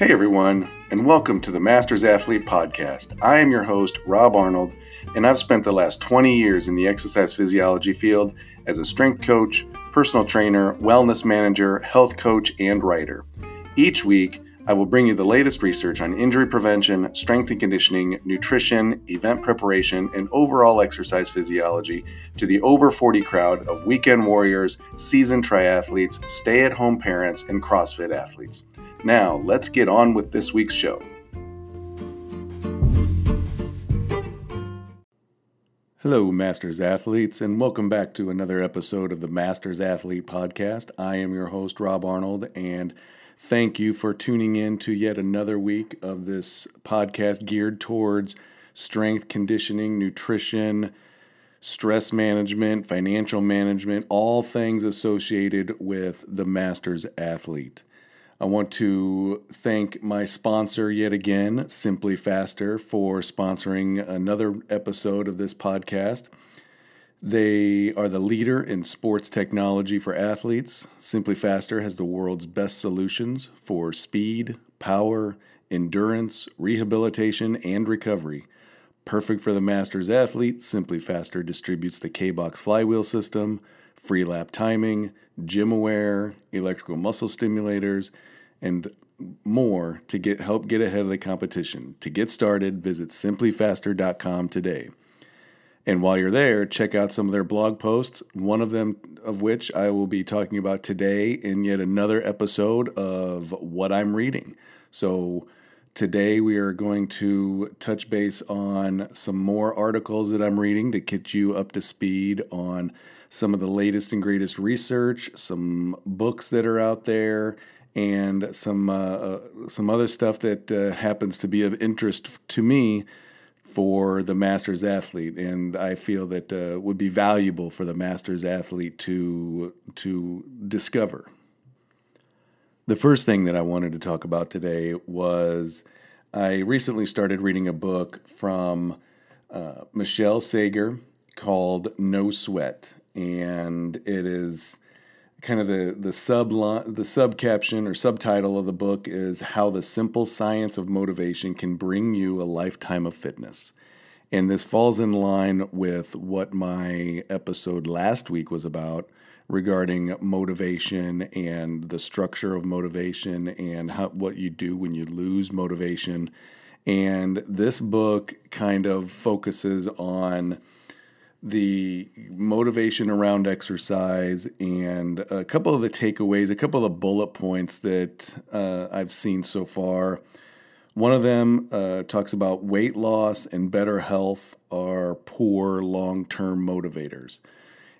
Hey everyone, and welcome to the Masters Athlete Podcast. I am your host, Rob Arnold, and I've spent the last 20 years in the exercise physiology field as a strength coach, personal trainer, wellness manager, health coach, and writer. Each week, I will bring you the latest research on injury prevention, strength and conditioning, nutrition, event preparation, and overall exercise physiology to the over 40 crowd of weekend warriors, seasoned triathletes, stay at home parents, and CrossFit athletes. Now, let's get on with this week's show. Hello, Masters Athletes, and welcome back to another episode of the Masters Athlete Podcast. I am your host, Rob Arnold, and Thank you for tuning in to yet another week of this podcast geared towards strength conditioning, nutrition, stress management, financial management, all things associated with the master's athlete. I want to thank my sponsor yet again, Simply Faster, for sponsoring another episode of this podcast. They are the leader in sports technology for athletes. Simply Faster has the world's best solutions for speed, power, endurance, rehabilitation, and recovery. Perfect for the master's athlete, Simply Faster distributes the K Box flywheel system, Freelap timing, GymAware, electrical muscle stimulators, and more to get help get ahead of the competition. To get started, visit simplyfaster.com today. And while you're there, check out some of their blog posts, one of them of which I will be talking about today in yet another episode of What I'm Reading. So, today we are going to touch base on some more articles that I'm reading to get you up to speed on some of the latest and greatest research, some books that are out there, and some uh, uh, some other stuff that uh, happens to be of interest to me for the masters athlete, and I feel that uh, would be valuable for the masters athlete to to discover. The first thing that I wanted to talk about today was I recently started reading a book from uh, Michelle Segar called No Sweat, and it is kind of the the sub the sub caption or subtitle of the book is how the simple science of motivation can bring you a lifetime of fitness. And this falls in line with what my episode last week was about regarding motivation and the structure of motivation and how, what you do when you lose motivation. And this book kind of focuses on the motivation around exercise and a couple of the takeaways, a couple of the bullet points that uh, I've seen so far. One of them uh, talks about weight loss and better health are poor long term motivators.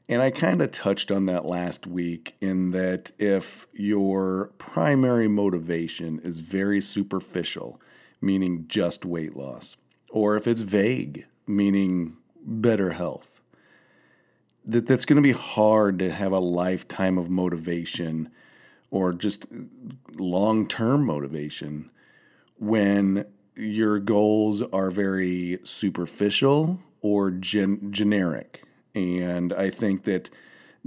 And I kind of touched on that last week in that if your primary motivation is very superficial, meaning just weight loss, or if it's vague, meaning better health, that that's going to be hard to have a lifetime of motivation or just long term motivation when your goals are very superficial or gen- generic. And I think that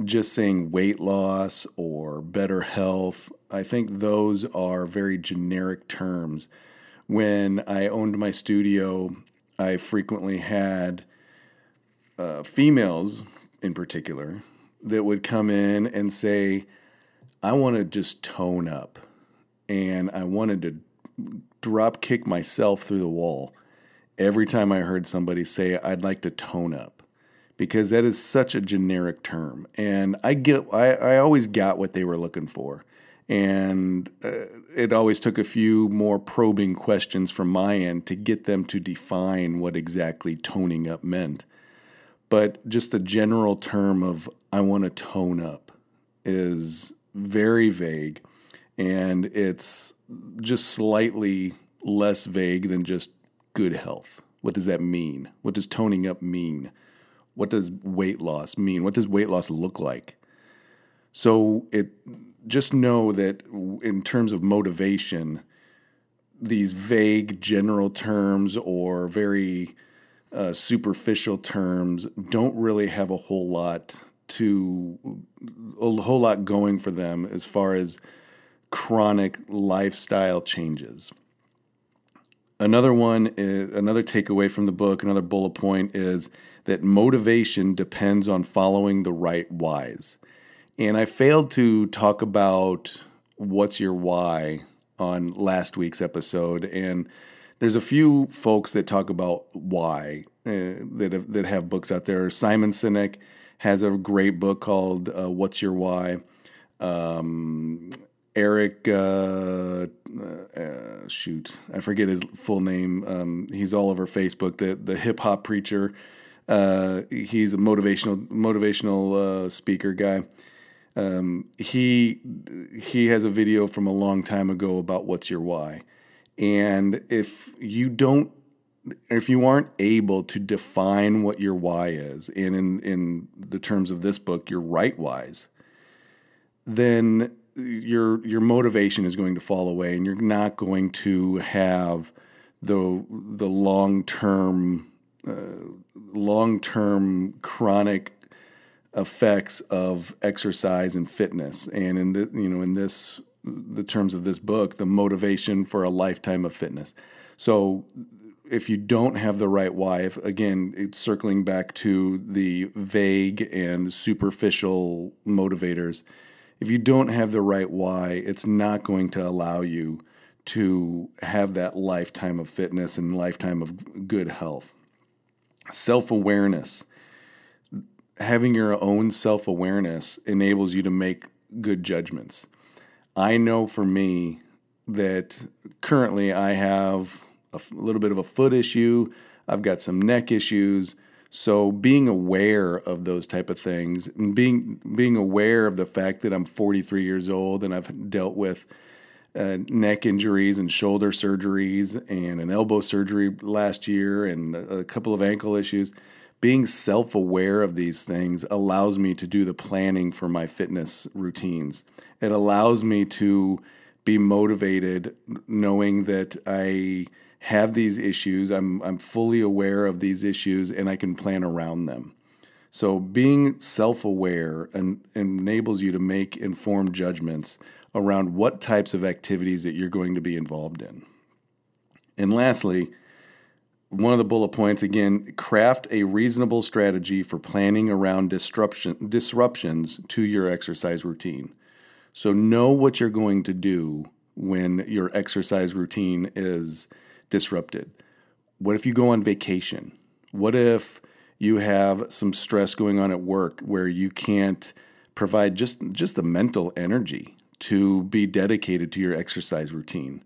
just saying weight loss or better health, I think those are very generic terms. When I owned my studio, I frequently had uh, females in particular that would come in and say, I want to just tone up and I wanted to drop kick myself through the wall every time I heard somebody say, I'd like to tone up. Because that is such a generic term. And I get I, I always got what they were looking for. And uh, it always took a few more probing questions from my end to get them to define what exactly toning up meant but just the general term of I want to tone up is very vague and it's just slightly less vague than just good health. What does that mean? What does toning up mean? What does weight loss mean? What does weight loss look like? So it just know that in terms of motivation, these vague general terms or very uh, superficial terms don't really have a whole lot to a whole lot going for them as far as chronic lifestyle changes. Another one, is, another takeaway from the book, another bullet point is that motivation depends on following the right whys. And I failed to talk about what's your why on last week's episode. And there's a few folks that talk about why uh, that have, that have books out there. Simon Sinek has a great book called uh, "What's Your Why." Um, Eric, uh, uh, shoot, I forget his full name. Um, he's all over Facebook. The the hip hop preacher. Uh, he's a motivational motivational uh, speaker guy. Um, he he has a video from a long time ago about what's your why, and if you don't, if you aren't able to define what your why is, and in in the terms of this book, your right whys, then your your motivation is going to fall away, and you're not going to have the the long term uh, long term chronic effects of exercise and fitness. And in the you know in this the terms of this book, the motivation for a lifetime of fitness. So if you don't have the right why, if, again, it's circling back to the vague and superficial motivators, if you don't have the right why, it's not going to allow you to have that lifetime of fitness and lifetime of good health. Self awareness. Having your own self awareness enables you to make good judgments. I know for me that currently I have a little bit of a foot issue, I've got some neck issues. So being aware of those type of things and being being aware of the fact that I'm 43 years old and I've dealt with uh, neck injuries and shoulder surgeries and an elbow surgery last year and a couple of ankle issues. Being self aware of these things allows me to do the planning for my fitness routines. It allows me to be motivated knowing that I have these issues. I'm I'm fully aware of these issues and I can plan around them. So being self-aware and enables you to make informed judgments around what types of activities that you're going to be involved in. And lastly, one of the bullet points again, craft a reasonable strategy for planning around disruption disruptions to your exercise routine. So know what you're going to do when your exercise routine is disrupted? What if you go on vacation? What if you have some stress going on at work where you can't provide just just the mental energy to be dedicated to your exercise routine?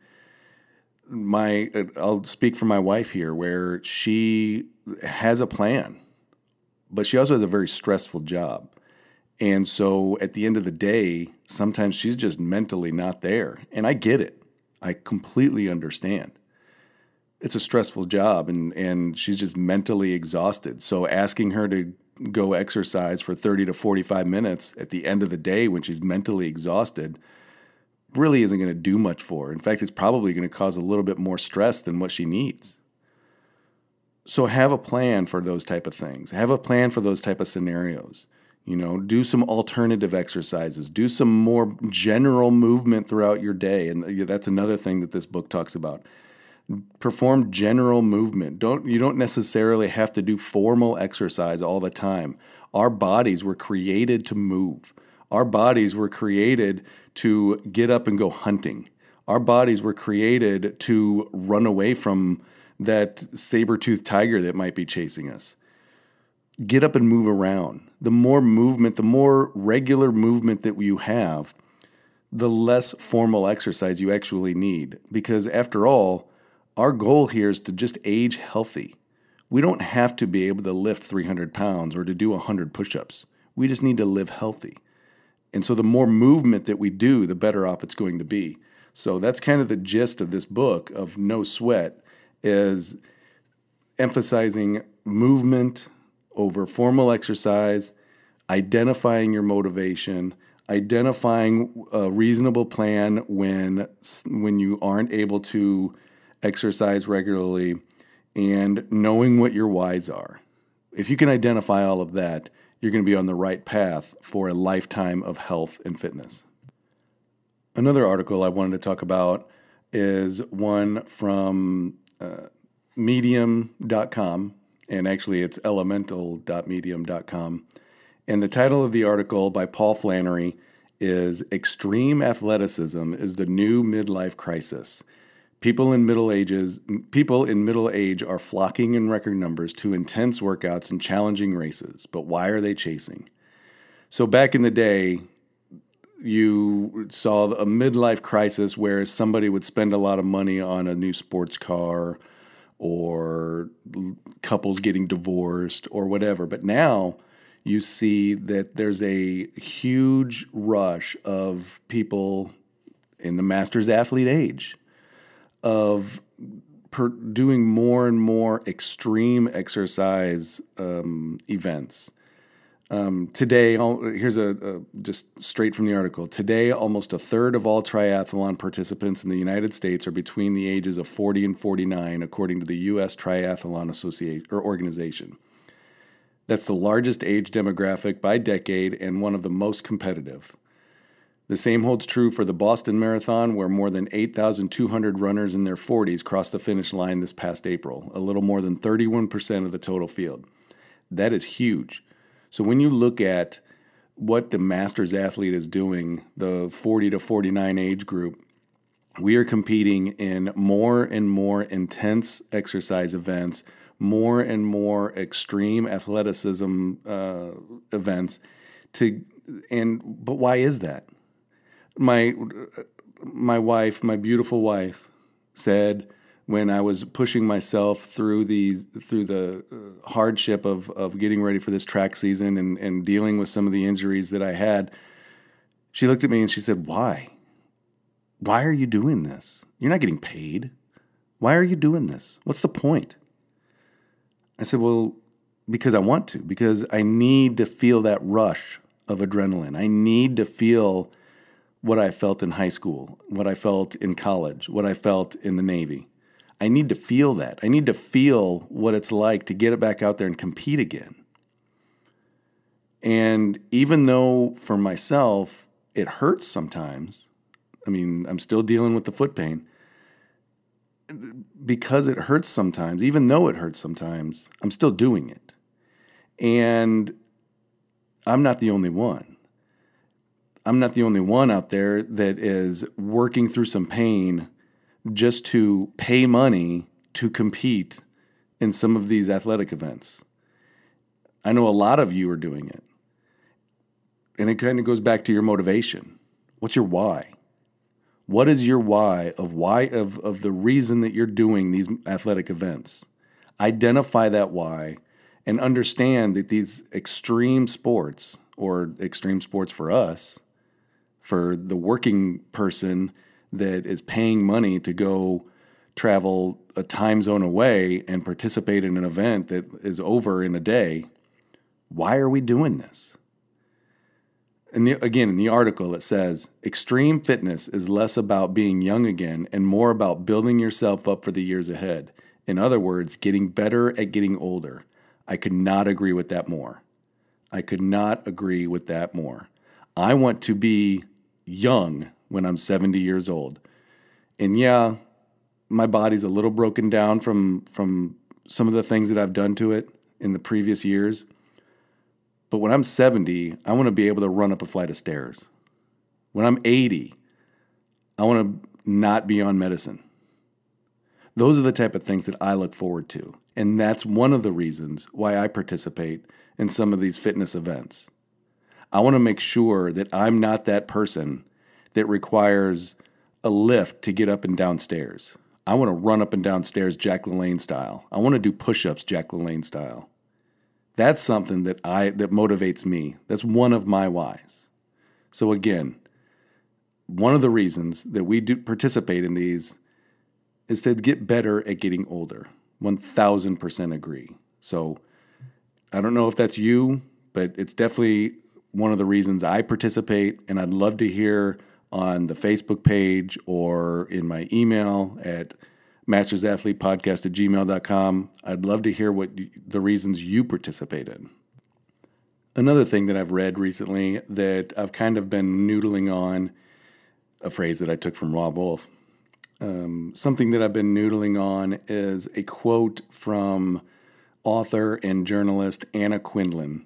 My I'll speak for my wife here where she has a plan, but she also has a very stressful job. And so at the end of the day, sometimes she's just mentally not there. And I get it. I completely understand it's a stressful job and and she's just mentally exhausted. So asking her to go exercise for 30 to 45 minutes at the end of the day when she's mentally exhausted really isn't going to do much for her. In fact, it's probably going to cause a little bit more stress than what she needs. So have a plan for those type of things. Have a plan for those type of scenarios. You know, do some alternative exercises. Do some more general movement throughout your day and that's another thing that this book talks about perform general movement. Don't you don't necessarily have to do formal exercise all the time. Our bodies were created to move. Our bodies were created to get up and go hunting. Our bodies were created to run away from that saber-toothed tiger that might be chasing us. Get up and move around. The more movement, the more regular movement that you have, the less formal exercise you actually need. Because after all, our goal here is to just age healthy. We don't have to be able to lift 300 pounds or to do 100 push ups. We just need to live healthy. And so the more movement that we do, the better off it's going to be. So that's kind of the gist of this book of No Sweat is emphasizing movement over formal exercise, identifying your motivation, identifying a reasonable plan when when you aren't able to exercise regularly, and knowing what your whys are. If you can identify all of that, you're going to be on the right path for a lifetime of health and fitness. Another article I wanted to talk about is one from uh, medium.com, and actually it's elemental.medium.com. And the title of the article by Paul Flannery is Extreme Athleticism is the New Midlife Crisis. People in middle ages people in middle age are flocking in record numbers to intense workouts and challenging races, but why are they chasing? So back in the day, you saw a midlife crisis where somebody would spend a lot of money on a new sports car or couples getting divorced or whatever. But now you see that there's a huge rush of people in the masters athlete age of per, doing more and more extreme exercise um, events. Um, today, here's a, a, just straight from the article. Today, almost a third of all triathlon participants in the United States are between the ages of 40 and 49, according to the U.S. Triathlon Association or organization. That's the largest age demographic by decade and one of the most competitive. The same holds true for the Boston Marathon, where more than 8,200 runners in their 40s crossed the finish line this past April, a little more than 31% of the total field. That is huge. So when you look at what the masters athlete is doing, the 40 to 49 age group, we are competing in more and more intense exercise events, more and more extreme athleticism uh, events. To and but why is that? My my wife, my beautiful wife, said when I was pushing myself through the through the uh, hardship of of getting ready for this track season and and dealing with some of the injuries that I had, she looked at me and she said, "Why? Why are you doing this? You're not getting paid. Why are you doing this? What's the point?" I said, "Well, because I want to. Because I need to feel that rush of adrenaline. I need to feel." What I felt in high school, what I felt in college, what I felt in the Navy. I need to feel that. I need to feel what it's like to get it back out there and compete again. And even though for myself it hurts sometimes, I mean, I'm still dealing with the foot pain. Because it hurts sometimes, even though it hurts sometimes, I'm still doing it. And I'm not the only one. I'm not the only one out there that is working through some pain just to pay money to compete in some of these athletic events. I know a lot of you are doing it. And it kind of goes back to your motivation. What's your why? What is your why of why of, of the reason that you're doing these athletic events? Identify that why and understand that these extreme sports or extreme sports for us, for the working person that is paying money to go travel a time zone away and participate in an event that is over in a day, why are we doing this? And the, again, in the article, it says extreme fitness is less about being young again and more about building yourself up for the years ahead. In other words, getting better at getting older. I could not agree with that more. I could not agree with that more. I want to be young when I'm 70 years old. And yeah, my body's a little broken down from from some of the things that I've done to it in the previous years. But when I'm 70, I want to be able to run up a flight of stairs. When I'm 80, I want to not be on medicine. Those are the type of things that I look forward to. And that's one of the reasons why I participate in some of these fitness events. I want to make sure that I'm not that person that requires a lift to get up and downstairs. I want to run up and downstairs Jack LaLanne style. I want to do push-ups Jack LaLanne style. That's something that I that motivates me. That's one of my whys. So again, one of the reasons that we do participate in these is to get better at getting older. 1000% agree. So I don't know if that's you, but it's definitely one of the reasons I participate and I'd love to hear on the Facebook page or in my email at mastersathletepodcast at gmail.com. I'd love to hear what the reasons you participate in. Another thing that I've read recently that I've kind of been noodling on a phrase that I took from Robb Wolf. Um, something that I've been noodling on is a quote from author and journalist Anna Quindlen.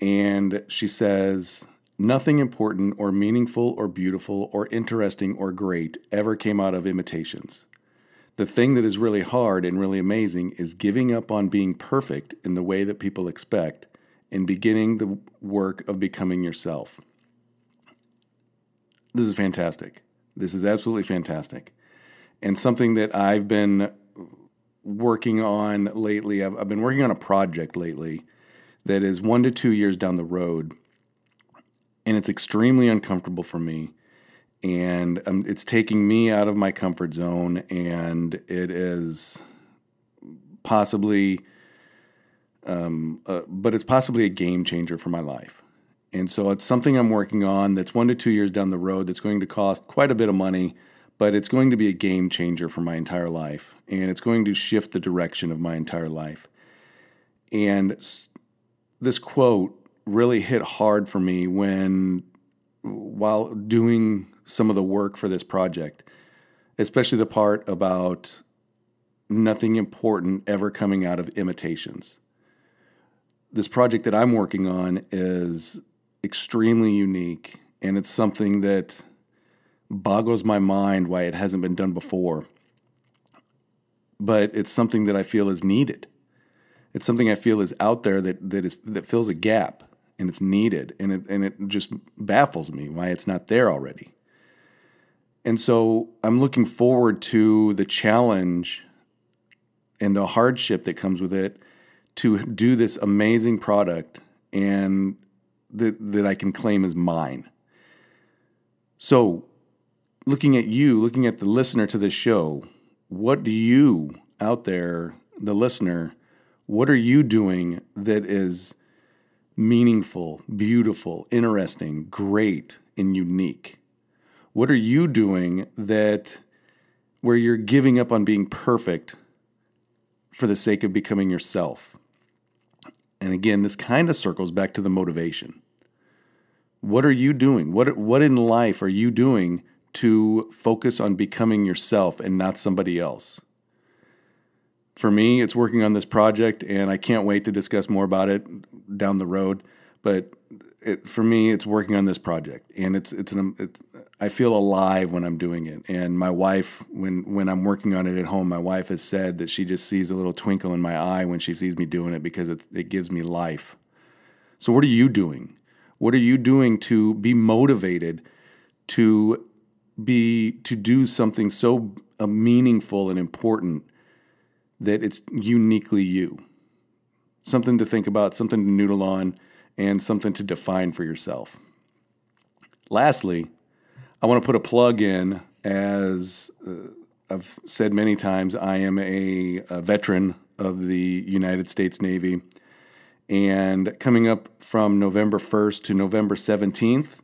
And she says, Nothing important or meaningful or beautiful or interesting or great ever came out of imitations. The thing that is really hard and really amazing is giving up on being perfect in the way that people expect and beginning the work of becoming yourself. This is fantastic. This is absolutely fantastic. And something that I've been working on lately, I've, I've been working on a project lately that is one to two years down the road. And it's extremely uncomfortable for me. And um, it's taking me out of my comfort zone and it is possibly um, uh, but it's possibly a game changer for my life. And so it's something i'm working on that's one to two years down the road that's going to cost quite a bit of money but it's going to be a game changer for my entire life and it's going to shift the direction of my entire life. And this quote really hit hard for me when while doing some of the work for this project, especially the part about nothing important ever coming out of imitations. This project that I'm working on is extremely unique, and it's something that boggles my mind why it hasn't been done before. But it's something that I feel is needed. It's something I feel is out there that that is that fills a gap and it's needed and it and it just baffles me why it's not there already. And so I'm looking forward to the challenge and the hardship that comes with it to do this amazing product and that, that I can claim as mine. So, looking at you, looking at the listener to this show, what do you out there, the listener, what are you doing that is meaningful, beautiful, interesting, great, and unique? What are you doing that where you're giving up on being perfect for the sake of becoming yourself? And again, this kind of circles back to the motivation. What are you doing? What what in life are you doing to focus on becoming yourself and not somebody else? For me, it's working on this project and I can't wait to discuss more about it down the road, but it, for me, it's working on this project, and it's it's an it's, I feel alive when I'm doing it. And my wife, when when I'm working on it at home, my wife has said that she just sees a little twinkle in my eye when she sees me doing it because it it gives me life. So, what are you doing? What are you doing to be motivated to be to do something so uh, meaningful and important that it's uniquely you? Something to think about, something to noodle on and something to define for yourself. Lastly, I want to put a plug in as uh, I've said many times, I am a, a, veteran of the United States Navy. And coming up from November 1st to November 17th,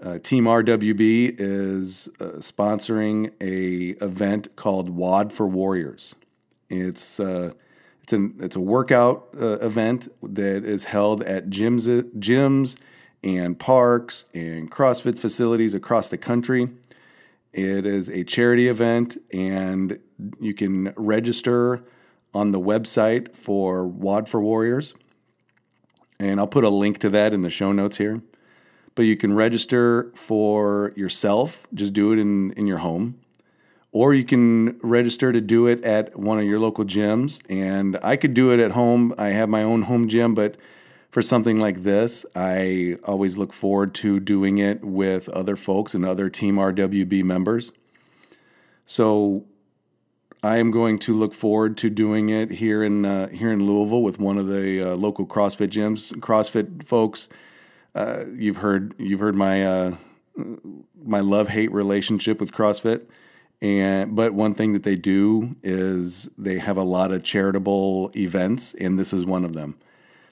uh, Team RWB is uh, sponsoring a event called WOD for Warriors. It's uh, it's an it's a workout uh, event that is held at gyms gyms and parks and CrossFit facilities across the country. It is a charity event, and you can register on the website for WOD for Warriors. And I'll put a link to that in the show notes here. But you can register for yourself, just do it in, in your home or you can register to do it at one of your local gyms. And I could do it at home. I have my own home gym, but for something like this, I always look forward to doing it with other folks and other Team RWB members. So I am going to look forward to doing it here in uh, here in Louisville with one of the uh, local CrossFit gyms. CrossFit folks, uh, you've heard you've heard my uh, my love hate relationship with CrossFit. And but one thing that they do is they have a lot of charitable events, and this is one of them.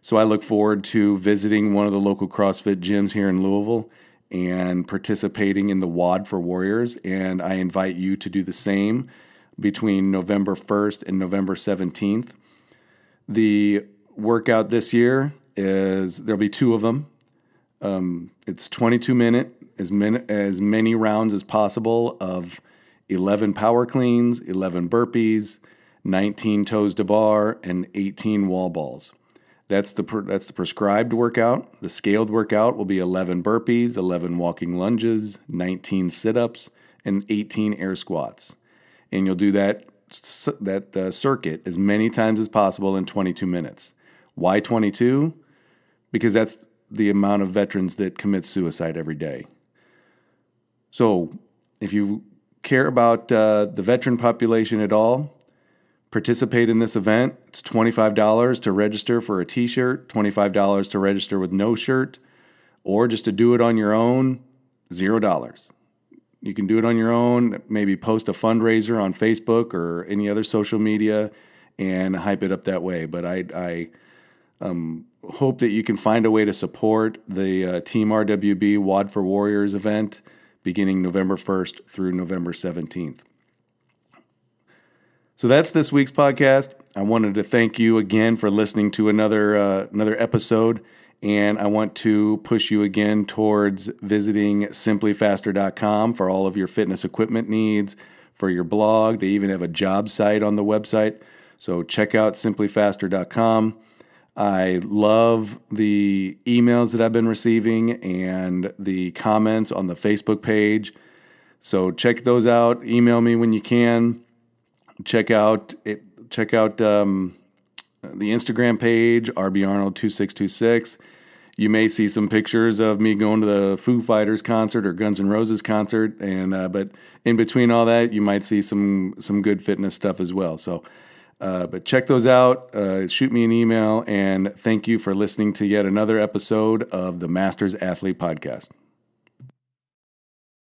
So I look forward to visiting one of the local CrossFit gyms here in Louisville and participating in the WOD for Warriors. And I invite you to do the same between November 1st and November 17th. The workout this year is there'll be two of them. Um, it's 22 minute, as many, as many rounds as possible of 11 power cleans, 11 burpees, 19 toes to bar, and 18 wall balls. That's the that's the prescribed workout. The scaled workout will be 11 burpees, 11 walking lunges, 19 sit-ups, and 18 air squats. And you'll do that that uh, circuit as many times as possible in 22 minutes. Why 22? Because that's the amount of veterans that commit suicide every day. So, if you care about uh, the veteran population at all, participate in this event. It's $25 to register for a t shirt, $25 to register with no shirt, or just to do it on your own, $0. You can do it on your own, maybe post a fundraiser on Facebook or any other social media and hype it up that way. But I, I um, hope that you can find a way to support the uh, Team RWB WOD for Warriors event beginning November 1st through November 17th. So that's this week's podcast. I wanted to thank you again for listening to another uh, another episode, and I want to push you again towards visiting simplyfaster.com for all of your fitness equipment needs, for your blog. They even have a job site on the website. So check out simplyfaster.com. I love the emails that I've been receiving and the comments on the Facebook page. So check those out. Email me when you can check out it. Check out um, the Instagram page RB Arnold two six two six. You may see some pictures of me going to the Foo Fighters concert or Guns N' Roses concert, and uh, but in between all that, you might see some some good fitness stuff as well. So, uh, but check those out. Uh, shoot me an email, and thank you for listening to yet another episode of the Masters Athlete Podcast.